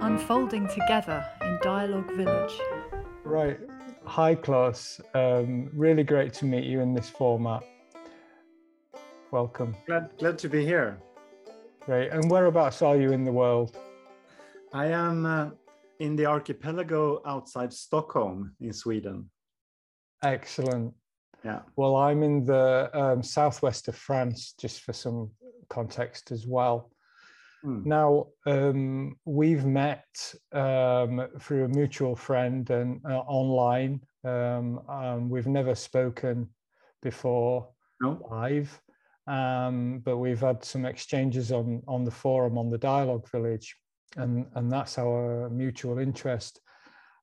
unfolding together in Dialogue Village. Right. Hi, Klaus. Um, really great to meet you in this format. Welcome. Glad, glad to be here. Great. And whereabouts are you in the world? I am uh, in the archipelago outside Stockholm in Sweden. Excellent. Yeah. Well, I'm in the um, southwest of France, just for some context as well. Mm. Now, um, we've met um, through a mutual friend and uh, online. Um, we've never spoken before no. live, um, but we've had some exchanges on on the forum on the Dialogue Village, and and that's our mutual interest.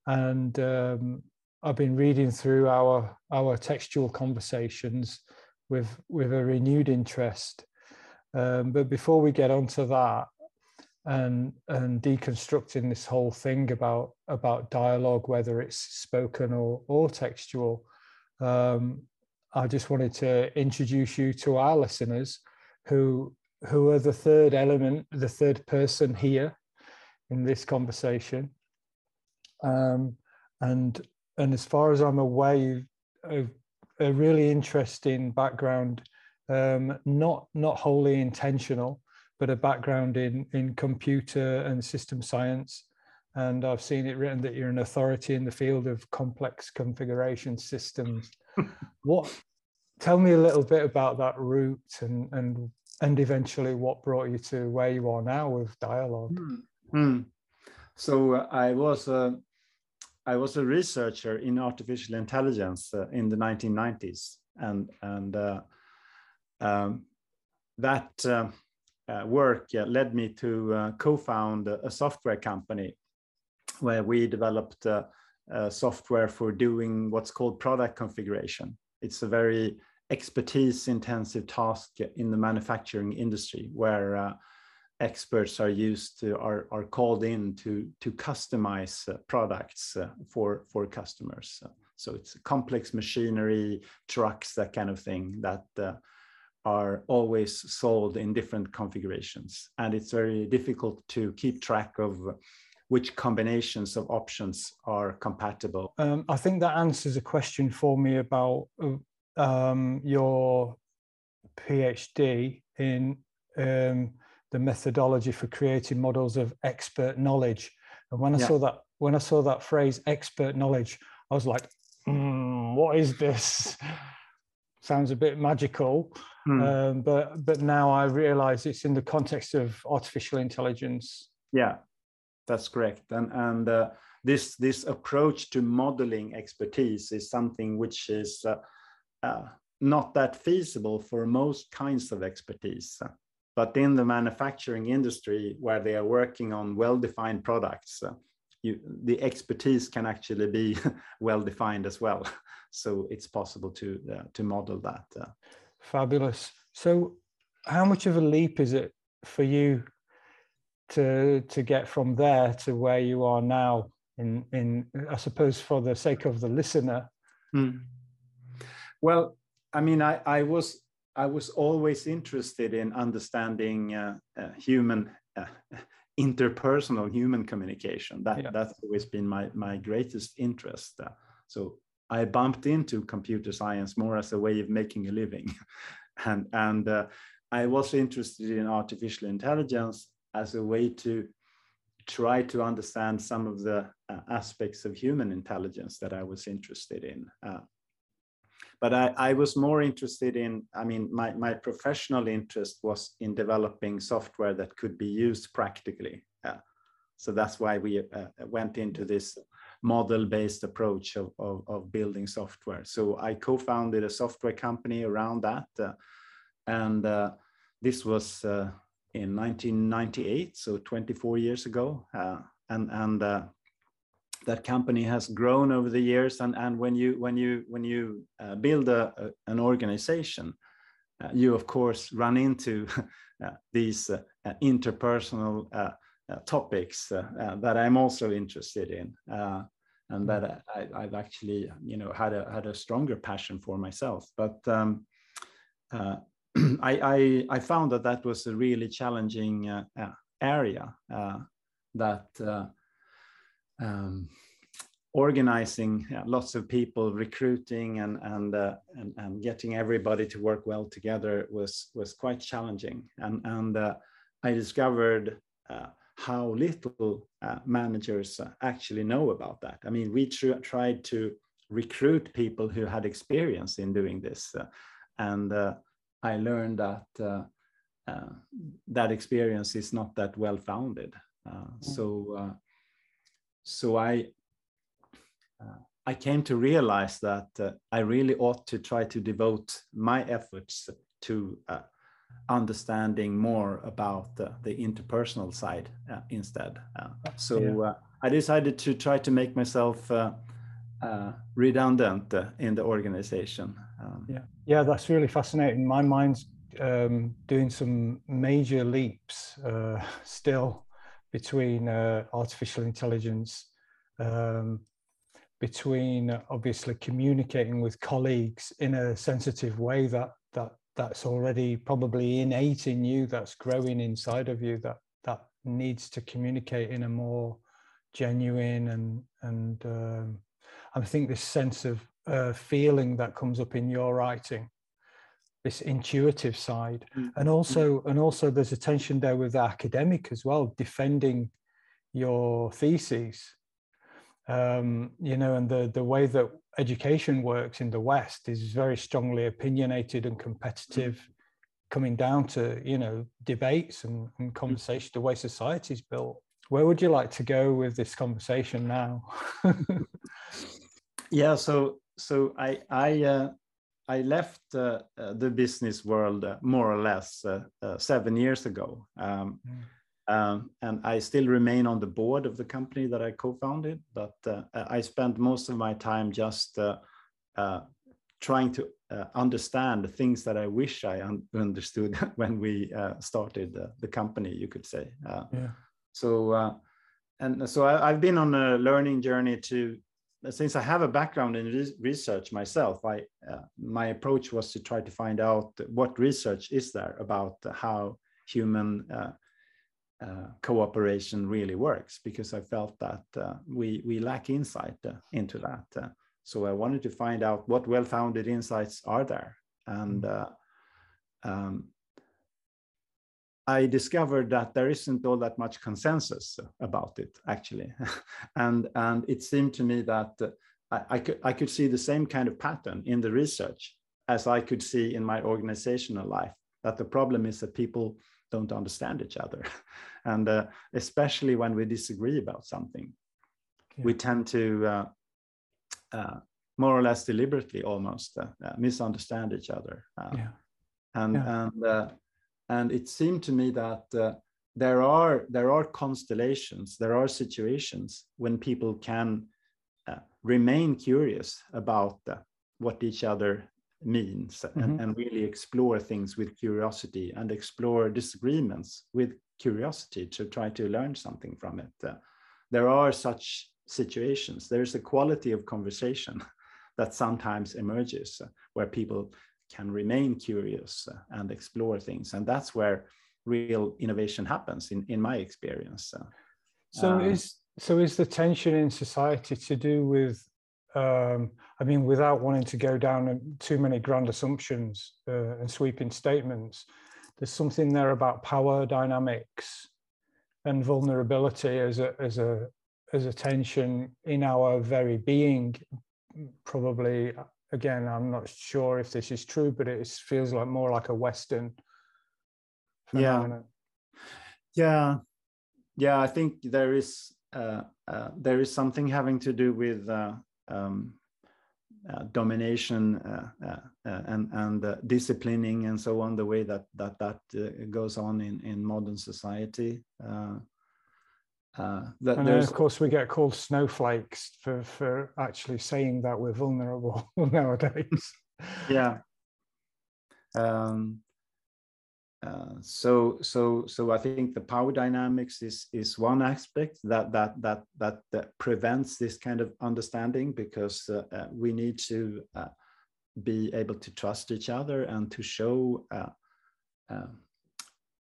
And um, I've been reading through our our textual conversations with with a renewed interest. Um, but before we get onto that, and and deconstructing this whole thing about about dialogue, whether it's spoken or or textual, um, I just wanted to introduce you to our listeners, who who are the third element, the third person here in this conversation. Um, and and as far as I'm aware, a, a really interesting background, um, not not wholly intentional, but a background in in computer and system science. And I've seen it written that you're an authority in the field of complex configuration systems. what? Tell me a little bit about that route and and and eventually what brought you to where you are now with dialogue. Mm. Mm. So uh, I was uh, I was a researcher in artificial intelligence uh, in the 1990s, and and uh, um, that uh, uh work uh, led me to uh, co-found a software company where we developed software for doing what's called product configuration. It's a very expertise-intensive task in the manufacturing industry where experts are used to are, are called in to to customize uh, products uh, for for customers so it's complex machinery trucks that kind of thing that uh, are always sold in different configurations and it's very difficult to keep track of which combinations of options are compatible um, i think that answers a question for me about uh, um, your phd in um, the methodology for creating models of expert knowledge. And when I yeah. saw that, when I saw that phrase expert knowledge, I was like, mm, what is this? Sounds a bit magical. Mm. Um, but but now I realize it's in the context of artificial intelligence. Yeah, that's correct. And and uh, this this approach to modeling expertise is something which is uh, uh, not that feasible for most kinds of expertise. But in the manufacturing industry, where they are working on well-defined products, uh, you, the expertise can actually be well-defined as well. So it's possible to uh, to model that. Fabulous. So, how much of a leap is it for you to to get from there to where you are now? In in I suppose for the sake of the listener. Hmm. Well, I mean, I I was I was always interested in understanding uh, uh, human uh, interpersonal human communication. That yeah. that's always been my my greatest interest. So I bumped into computer science more as a way of making a living, and and uh, I was interested in artificial intelligence as a way to try to understand some of the uh, aspects of human intelligence that I was interested in but I, I, was more interested in i mean my, my professional interest was in developing software that could be used practically uh, so that's why we uh, went into this model based approach of, of, of, building software. So i co-founded a software company around that uh, and uh, this was uh, in 1998 so 24 years ago uh, and and that company has grown over the years and and when you when you when you uh, build a, a, an organization uh, you of course run into uh, these uh, uh, interpersonal uh, topics that I'm also interested in and that I, have actually you know had a had a stronger passion for myself but um, I, I, I found that that was a really challenging area that um, organizing yeah, lots of people, recruiting, and and, uh, and, and getting everybody to work well together was was quite challenging. And and uh, I discovered uh, how little uh, managers uh, actually know about that. I mean, we tr- tried to recruit people who had experience in doing this, uh, and I learned that that experience is not that well founded. Mm. So so I uh, I came to realize that uh, I really ought to try to devote my efforts to uh, understanding more about the interpersonal side uh, instead. Uh, so yeah. Uh, I decided to try to make myself redundant in the organization. Um, yeah, yeah, that's really fascinating. My mind's um, doing some major leaps still between artificial intelligence. Um, between obviously communicating with colleagues in a sensitive way that that's already probably innate in you that's growing inside of you that that needs to communicate in a more genuine and and um, I think this sense of uh, feeling that comes up in your writing this intuitive side mm-hmm. and also and also there's a tension there with the academic as well defending your theses um, you know, and the the way that education works in the West is very strongly opinionated and competitive, mm. coming down to you know debates and, and mm. conversation, the way society is built. Where would you like to go with this conversation now? yeah, so so I I uh, I left uh, uh, the business world uh, more or less uh, uh, seven years ago. Um, mm um, and I still remain on the board of the company that I co-founded, but uh, I spend most of my time just uh, uh, trying to uh, understand the things that I wish I un understood when we uh, started the company, you could say. Uh, yeah. So, and so I, have been on a learning journey to, since I have a background in re research myself, I my approach was to try to find out what research is there about how human uh, cooperation really works because I felt that uh, we we lack insight uh, into that. Uh, so I wanted to find out what well-founded insights are there, and mm. uh, um, I discovered that there isn't all that much consensus about it actually, and and it seemed to me that I, I could I could see the same kind of pattern in the research as I could see in my organizational life. That the problem is that people don't understand each other and uh, especially when we disagree about something yeah. we tend to uh, uh, more or less deliberately almost uh, uh, misunderstand each other uh, yeah. and yeah. and and it seemed to me that there are there are constellations there are situations when people can remain curious about what each other means mm-hmm. and, and, really explore things with curiosity and explore disagreements with curiosity to try to learn something from it. Uh, there are such situations. There's a quality of conversation that sometimes emerges uh, where people can remain curious uh, and explore things. And that's where real innovation happens in, in my experience. Uh, so um, is so is the tension in society to do with um, I mean, without wanting to go down too many grand assumptions uh, and sweeping statements, there's something there about power dynamics and vulnerability as a as a as a tension in our very being. Probably, again, I'm not sure if this is true, but it feels like more like a Western. Phenomenon. Yeah, yeah, yeah. I think there is uh, uh, there is something having to do with uh, um, uh, domination uh, uh, uh and and uh, disciplining and so on the way that that that goes on in in modern society. That and of course we get called snowflakes for for actually saying that we're vulnerable nowadays. Yeah. Um, uh, so so so I think the power dynamics is is one aspect that that that that, that prevents this kind of understanding because uh, uh, we need to uh, be able to trust each other and to show uh,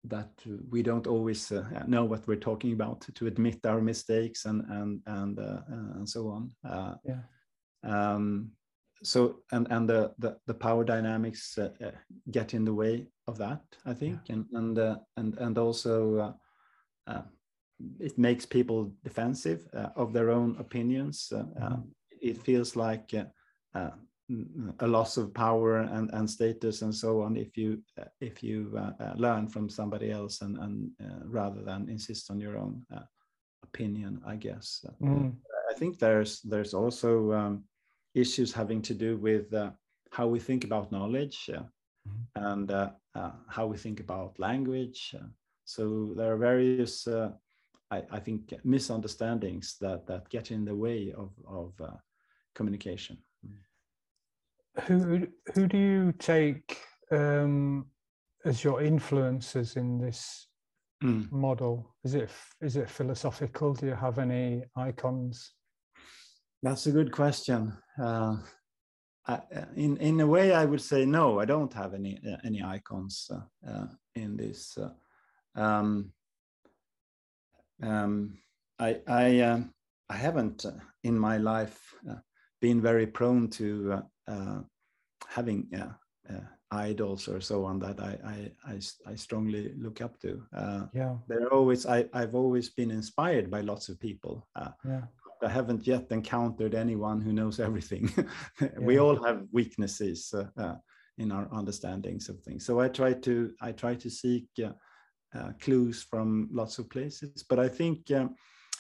that we don't always uh, know what we're talking about to admit our mistakes and and and uh, and so on. Uh, yeah. Um, so and and the the, the power dynamics uh, uh, get in the way of that, I think, yeah. and and and and also it makes people defensive of their own opinions. Mm-hmm. it feels like a loss of power and, and status and so on if you uh, if you uh, uh, learn from somebody else and, and uh, rather than insist on your own uh, opinion i guess mm. i think there's there's also um, issues having to do with uh, how we think about knowledge mm. and how we think about language so there are various I, I, think misunderstandings that that get in the way of of communication who who do you take um, as your influences in this mm. model? Is it is it philosophical? Do you have any icons? That's a good question. Uh, I, in in a way, I would say no. I don't have any uh, any icons uh, uh in this. Uh, um, um, I I um, I haven't uh, in my life been very prone to uh, having uh, idols or so on that I, I, I, I strongly look up to. Uh, yeah. They're always, I, I've always been inspired by lots of people. Uh, yeah. I haven't yet encountered anyone who knows everything. yeah. We all have weaknesses uh, uh, in our understandings of things. So I try to, I try to seek uh, clues from lots of places. But I think um,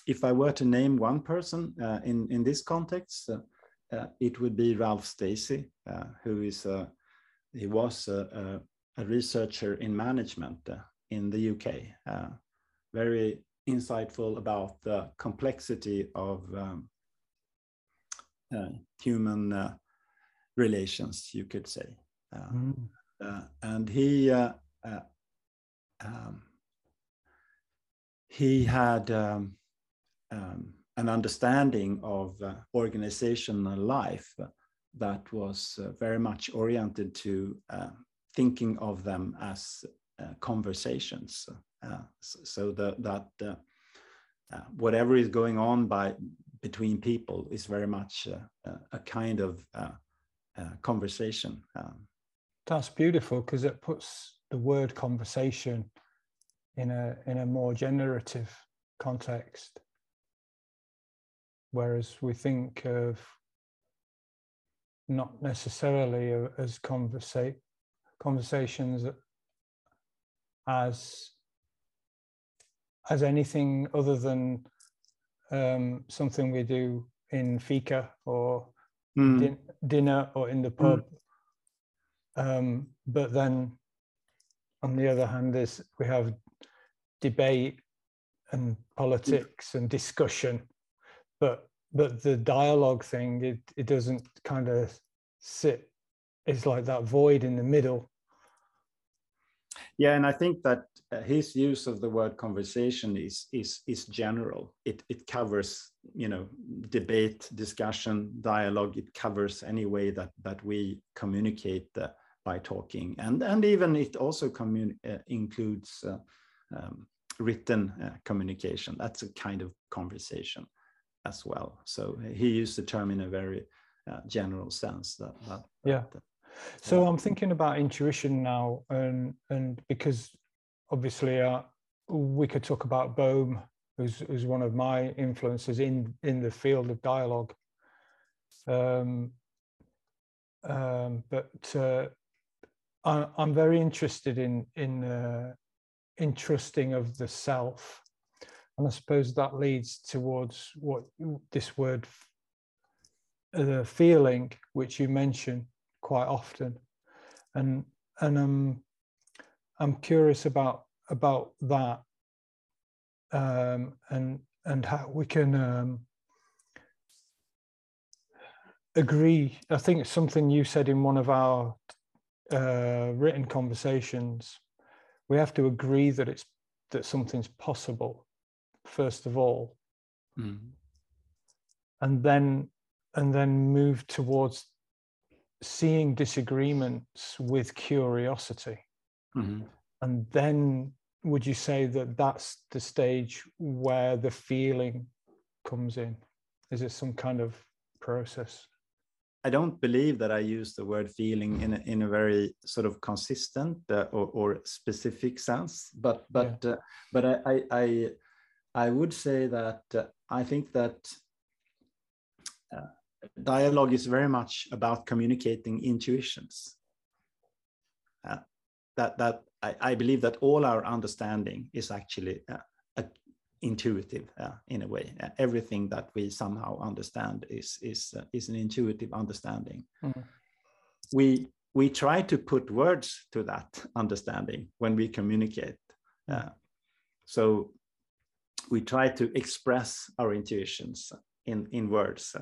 if I were to name one person in, in this context, uh, it would be Ralph Stacey, uh, who is a, he was a, a, a researcher in management uh, in the UK. very insightful about the complexity of um, human relations, you could say. Mm. and he um, he had um, um, an understanding of uh, organizational life that was uh, very much oriented to uh, thinking of them as uh, conversations. Uh, so the, that uh, whatever is going on by between people is very much a kind of conversation. Um, That's beautiful because it puts the word conversation in a in a more generative context whereas we think of not necessarily as conversa- conversations as as anything other than um, something we do in fika or mm. din- dinner or in the pub. Mm. Um, but then, on the other hand, is we have debate and politics and discussion but but the dialogue thing it, it doesn't kind of sit it's like that void in the middle yeah and i think that uh, his use of the word conversation is is is general it it covers you know debate discussion dialogue it covers any way that that we communicate uh, by talking and and even it also commun- uh, includes uh, um, written uh, communication that's a kind of conversation as well. So he used the term in a very uh, general sense. That, that yeah. That, so I'm thinking about intuition now, and and because obviously uh, we could talk about Bohm, who's who's one of my influences in in the field of dialogue. Um, um, but uh, I, am very interested in in uh, in trusting of the self and I suppose that leads towards what this word, the feeling, which you mention quite often, and and um, I'm curious about about that, um, and and how we can um, agree. I think it's something you said in one of our uh, written conversations. We have to agree that it's that something's possible first of all mm. and then and then move towards seeing disagreements with curiosity mm-hmm. and then would you say that that's the stage where the feeling comes in? Is it some kind of process? I don't believe that I use the word feeling in a, in a very sort of consistent uh, or, or, specific sense, but but yeah. uh, but I, I I would say that uh, I think that dialogue is very much about communicating intuitions. Uh, that that I, I, believe that all our understanding is actually uh, intuitive uh, in a way. Uh, everything that we somehow understand is is uh, is an intuitive understanding. Mm. We we try to put words to that understanding when we communicate. Uh, so we try to express our intuitions in in words,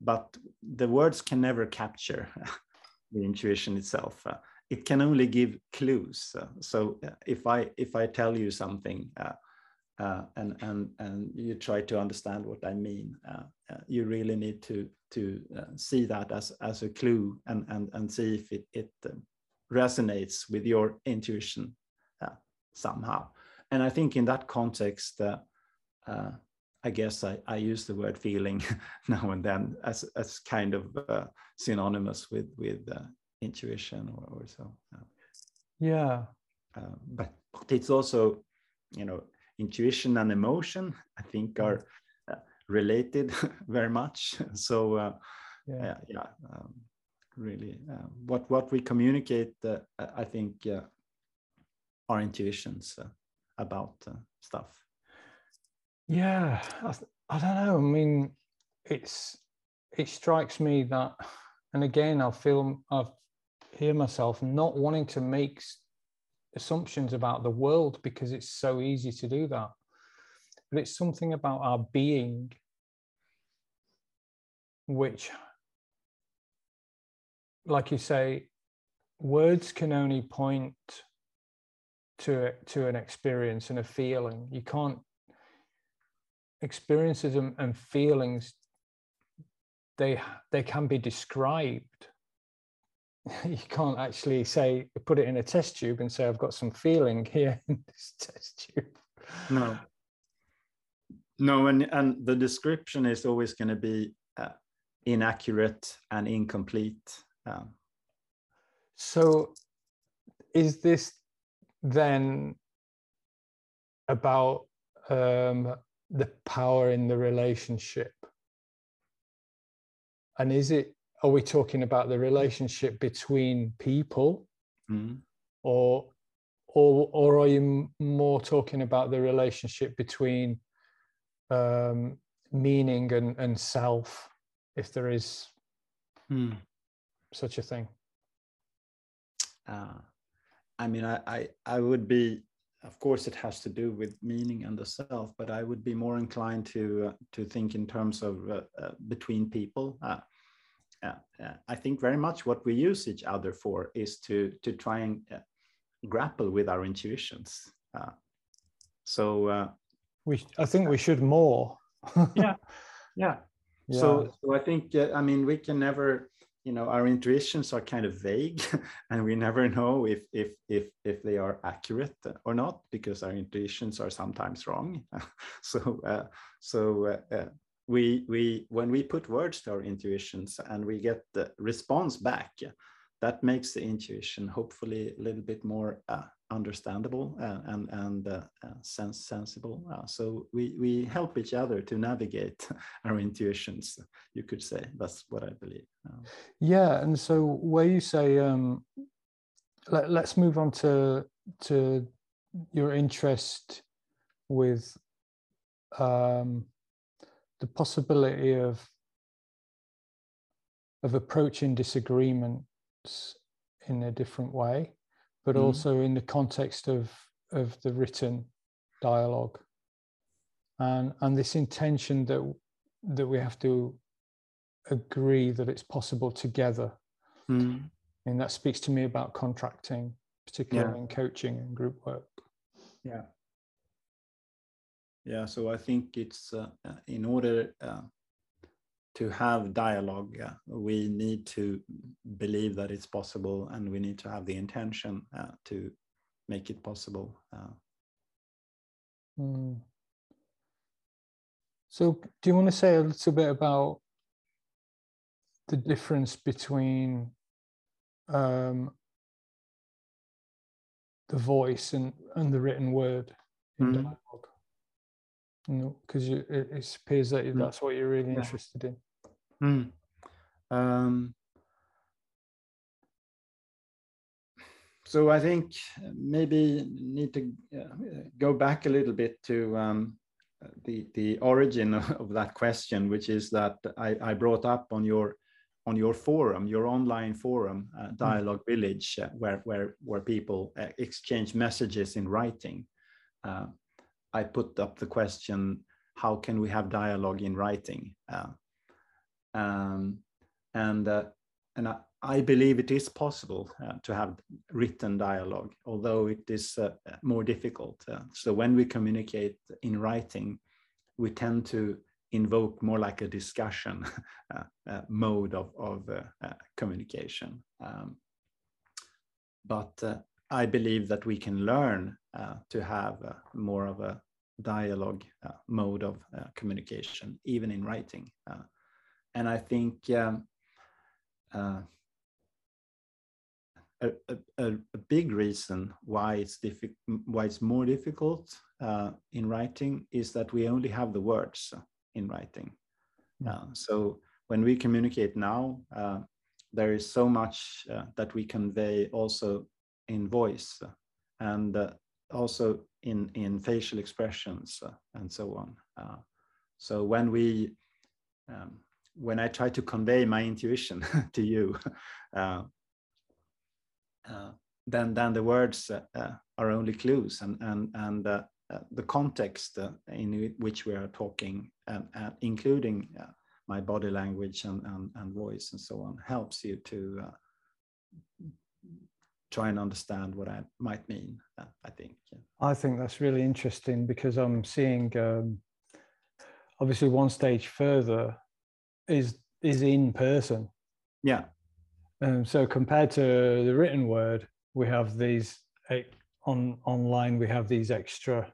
but the words can never capture the intuition itself. Uh, it can only give clues. so if I if I tell you something uh, and and and you try to understand what I mean. Uh, uh, you really need to to uh, see that as as a clue and and and see if it it resonates with your intuition uh, somehow. And I think in that context, uh, I guess I, I use the word feeling now and then as as kind of synonymous with with intuition or, or so. yeah. but, but it's also, you know, intuition and emotion, I think, mm. are uh, related very much. So, uh, yeah, yeah um, really, uh, what what we communicate, uh, I think, uh, are intuitions uh, about stuff. Yeah, I, I don't know. I mean, it's it strikes me that, and again, I feel I hear myself not wanting to make assumptions about the world because it's so easy to do that. But it's something about our being which, like you say, words can only point to it to an experience and a feeling. You can't experiences and, and feelings they they can be described you can't actually say put it in a test tube and say I've got some feeling here in this test tube. No. No, and and the description is always going to be uh, inaccurate and incomplete. Um, so, is this then about um, the power in the relationship? And is it are we talking about the relationship between people mm. or or or are you more talking about the relationship between um, meaning and, and self if there is mm. such a thing uh, i mean I, I i would be of course it has to do with meaning and the self but i would be more inclined to uh, to think in terms of uh, uh between people uh, uh, I think very much what we use each other for is to to try and uh, grapple with our intuitions. Uh, so uh, we, I think we should more. yeah, yeah, yeah. So, so I think uh, I mean we can never, you know, our intuitions are kind of vague, and we never know if if if if they are accurate or not because our intuitions are sometimes wrong. so uh, so uh, we we when we put words to our intuitions and we get the response back that makes the intuition hopefully a little bit more uh, understandable uh, and and uh, uh sense sensible. So we we help each other to navigate our intuitions you could say. That's what i believe um, yeah and so where you say um, let, let's move on to to your interest with um, the possibility of of approaching disagreements in a different way, but mm. also in the context of of the written dialogue, and and this intention that that we have to agree that it's possible together. Mm. And that speaks to me about contracting, particularly yeah. in coaching and group work. Yeah. Yeah, so I think it's uh, uh, in order uh, to have dialogue, uh, we need to believe that it's possible and we need to have the intention uh, to make it possible. Uh, Mm. So, do you want to say a little bit about the difference between um, the voice and, and the written word in mm. dialogue? Because it, it, appears that mm. that's what you're really yeah. interested in. Mm. Um, so I think maybe need to uh, go back a little bit to um, the the origin of that question, which is that I, I brought up on your on your forum, your online forum, uh, hmm. Dialogue mm. Village, uh, where where where people uh, exchange messages in writing. Uh, I put up the question: How can we have dialogue in writing? Uh, um, and uh, and I, I, believe it is possible to have written dialogue, although it is more difficult. so when we communicate in writing, we tend to invoke more like a discussion uh, uh, mode of, of uh, uh communication. Um, but uh, I believe that we can learn uh, to have more of a dialogue mode of communication, even in writing. And I think um, a, a, a, big reason why it's why it's more difficult uh, in writing is that we only have the words in writing. Uh, so when we communicate now, uh, there is so much uh, that we convey also in voice and uh, also in, in facial expressions uh, and so on. Uh, so when we, um, when I try to convey my intuition to you, uh, uh, then then the words uh, are only clues and and and uh, the context uh, in which we are talking, and including uh, my body language and, and, and, voice and so on, helps you to try and understand what I might mean. I think. Yeah. I think that's really interesting because I'm seeing um, obviously one stage further is is in person. Yeah. Um, so compared to the written word, we have these on online. We have these extra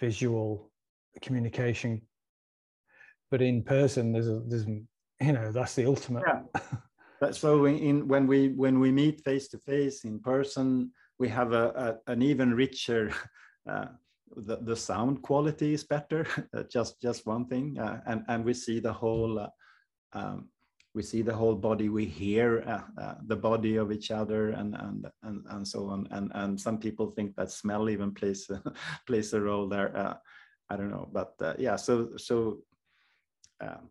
visual communication but in person there's a there's you know that's the ultimate yeah. so in when we when we meet face to face in person we have a, a an even richer uh, the, the sound quality is better just just one thing uh, and and we see the whole uh, um, we see the whole body we hear uh, uh, the body of each other and and and, and so on. And and some people think that smell even plays plays a role there uh, i don't know but uh, yeah so so um,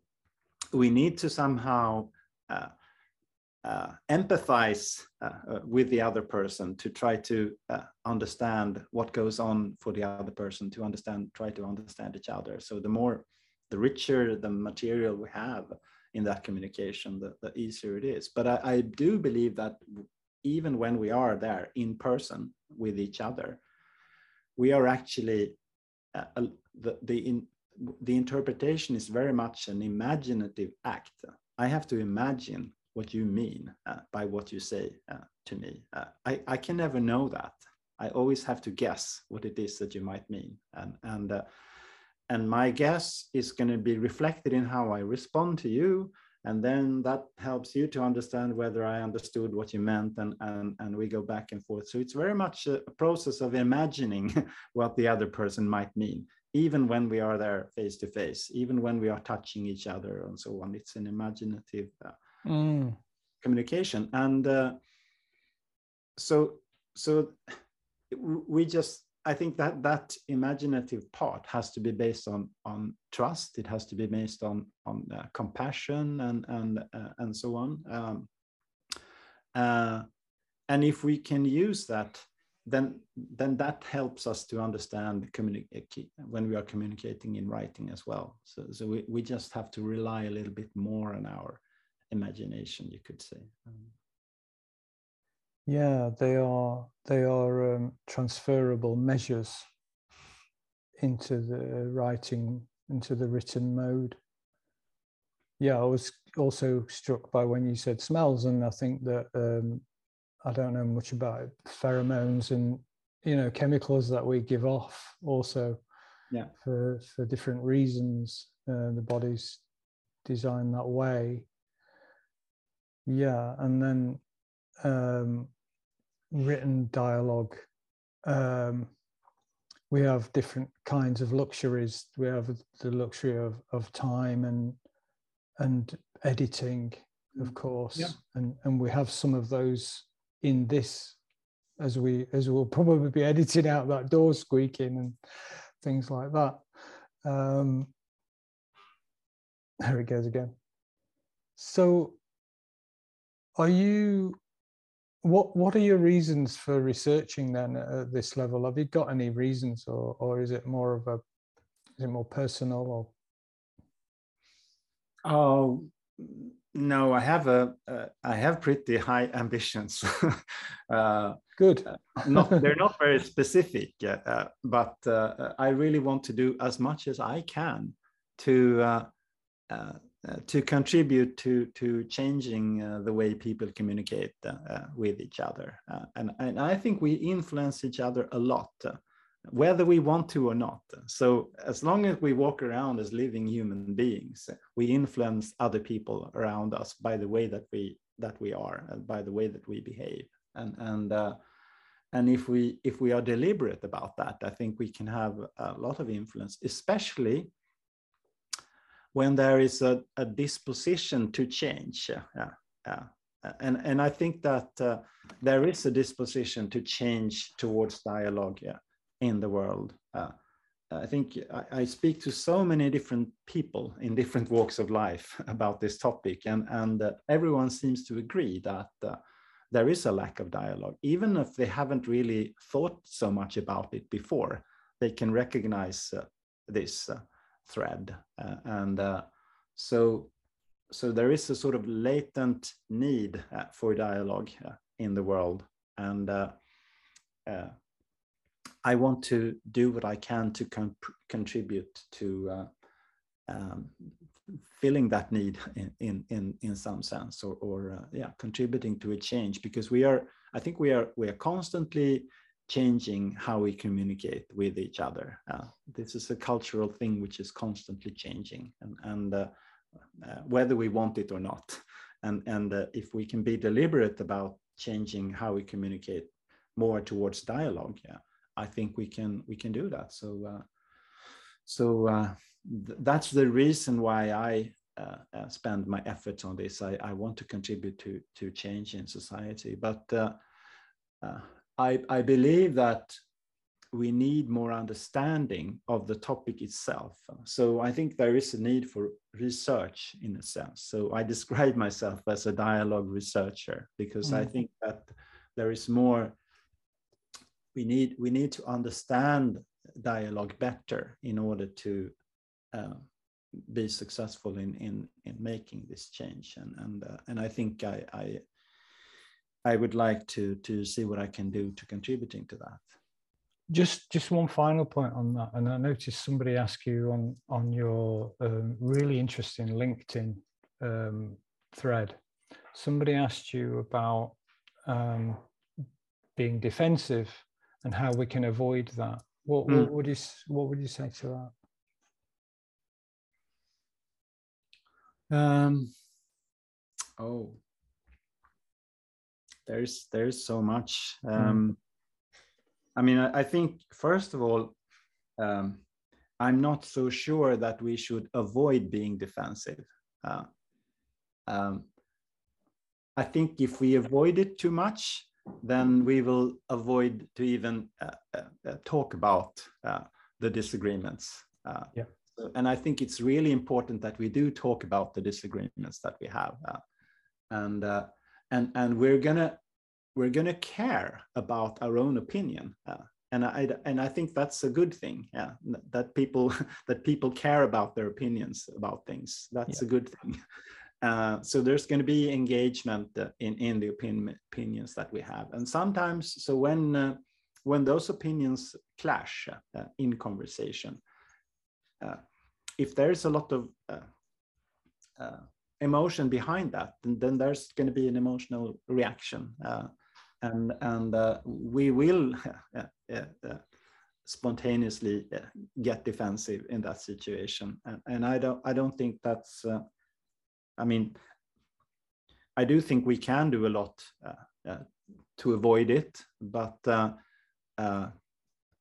we need to somehow uh, uh, empathize with the other person to try to understand what goes on for the other person to understand try to understand each other. So the more the richer the material we have in that communication, the, the easier it is. But I, I do believe that even when we are there in person with each other, we are actually uh, the the, in, the interpretation is very much an imaginative act. I have to imagine what you mean uh, by what you say uh, to me. Uh, I, I can never know that. I always have to guess what it is that you might mean, and and uh, and my guess is going to be reflected in how I respond to you. And then that helps you to understand whether I understood what you meant, and, and, and we go back and forth. So it's very much a, process of imagining what the other person might mean, even when we are there face to face, even when we are touching each other and so on. It's an imaginative uh, mm. communication. And uh, so, so we just I think that that imaginative part has to be based on on trust. It has to be based on on uh, compassion and and uh, and so on. Um, uh, and if we can use that, then then that helps us to understand when we are communicating in writing as well. So so we, we just have to rely a little bit more on our imagination, you could say. Um, yeah, they are they are um, transferable measures into the writing into the written mode. Yeah, I was also struck by when you said smells, and I think that um, I don't know much about pheromones and you know chemicals that we give off also yeah for for different reasons uh, the body's designed that way yeah and then um, written dialogue. Um, we have different kinds of luxuries. We have the luxury of, of time and and editing of Mm. course. Yeah. and and we have some of those in this as we as we'll probably be editing out that door squeaking and things like that. Um there it goes again. So are you what what are your reasons for researching then at this level? Have you got any reasons or or is it more of a is it more personal or? Oh no, I have a uh, I have pretty high ambitions. uh, good. not they're not very specific, uh, uh, but uh, I really want to do as much as I can to uh, to contribute to to changing uh, the way people communicate uh, with each other, uh, and and I think we influence each other a lot. uh, whether we want to or not. So, as long as we walk around as living human beings, we influence other people around us by the way that we that we are, and by the way that we behave, and and and if we if we are deliberate about that, I think we can have a lot of influence, especially when there is a, a disposition to change. Yeah, yeah. And and I think that uh, there is a disposition to change towards dialogue. Yeah in the world. Uh, I think I, I, speak to so many different people in different walks of life about this topic, and, and uh, everyone seems to agree that uh, there is a lack of dialogue. Even if they haven't really thought so much about it before, they can recognize uh, this uh, thread. Uh, and so, so there is a sort of latent need for dialogue in the world. And I want to do what I can to con contribute to uh, um, filling that need in, in, in, some sense or, or uh, yeah, contributing to a change because we are, I think we are, we are constantly changing how we communicate with each other. Uh, this is a cultural thing which is constantly changing and, and uh, uh, whether we want it or not. And, and uh, if we can be deliberate about changing how we communicate more towards dialogue, yeah, I think we can we can do that. So uh, so uh, th that's the reason why I uh, uh, spend my efforts on this. I, I want to contribute to to change in society, but uh, I I believe that we need more understanding of the topic itself. So I think there is a need for research in a sense. So I describe myself as a dialogue researcher because mm. I think that there is more we need we need to understand dialogue better in order to uh, be successful in in in making this change and and uh, and I think I, I I would like to to see what I can do to contributing to that. Just just one final point on that, and I noticed somebody asked you on on your um, really interesting LinkedIn um, thread. Somebody asked you about um, being defensive and how we can avoid that. What, mm. what would you what would you say to that? Um, oh, there's there's so much. Hmm. Um, mm. I mean, I, I, think first of all, um, I'm not so sure that we should avoid being defensive. Uh, um, I think if we avoid it too much, then we will avoid to even uh, uh, uh talk about uh, the disagreements. Uh, yeah. So, and I think it's really important that we do talk about the disagreements that we have, and and and we're gonna we're gonna care about our own opinion. and I and I think that's a good thing. Yeah, that people that people care about their opinions about things. That's yeah. a good thing. Uh, so there's going to be engagement uh, in, in the opinion, opinions that we have. And sometimes, so when, uh, when those opinions clash uh, in conversation, uh, if there's a lot of emotion behind that, then, then there's going to be an emotional reaction. and and we will spontaneously uh, get defensive in that situation and, and i don't i don't think that's uh, i mean i do think we can do a lot uh, uh to avoid it but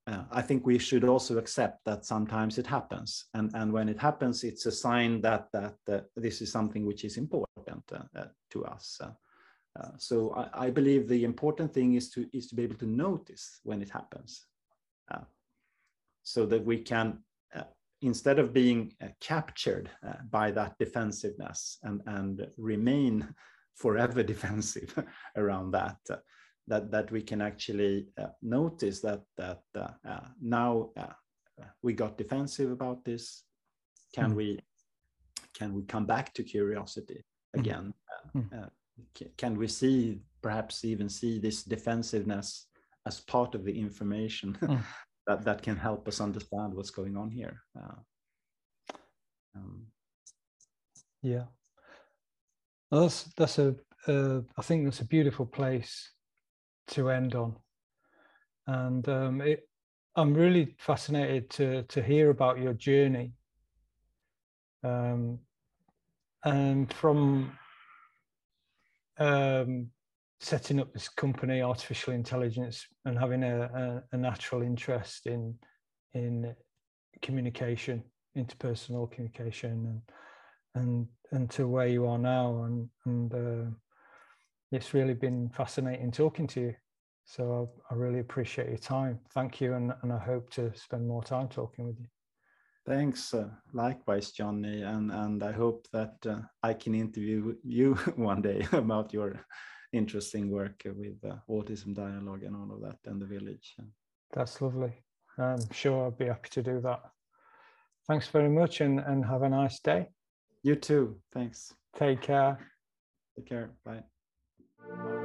uh, uh, i think we should also accept that sometimes it happens. And and when it happens it's a sign that that this is something which is important to us. So I, I, believe the important thing is to is to be able to notice when it happens uh, so that we can, uh, instead of being uh, captured uh, by that defensiveness and, and remain forever defensive around that, uh, that, that we can actually uh, notice that, that now we got defensive about this. Can mm. we can we come back to curiosity hmm. again? Mm. can we see perhaps even see this defensiveness as part of the information mm. that, that can help us understand what's going on here. Uh, um, yeah, well, that's that's a uh, I think that's a beautiful place to end on, and um, it, I'm really fascinated to to hear about your journey. Um, and from um, setting up this company, artificial intelligence, and having a, a, a natural interest in in communication, interpersonal communication, and and and to where you are now, and and uh, it's really been fascinating talking to you. So I, I really appreciate your time. Thank you, and, and I hope to spend more time talking with you. Thanks, uh, likewise, Johnny, and and I hope that uh, I can interview you one day about your interesting work with uh, autism dialogue and all of that and the village. That's lovely. I'm sure I'll be happy to do that. Thanks very much and, and have a nice day. You too. Thanks. Take care. Take care. Bye. Thank you.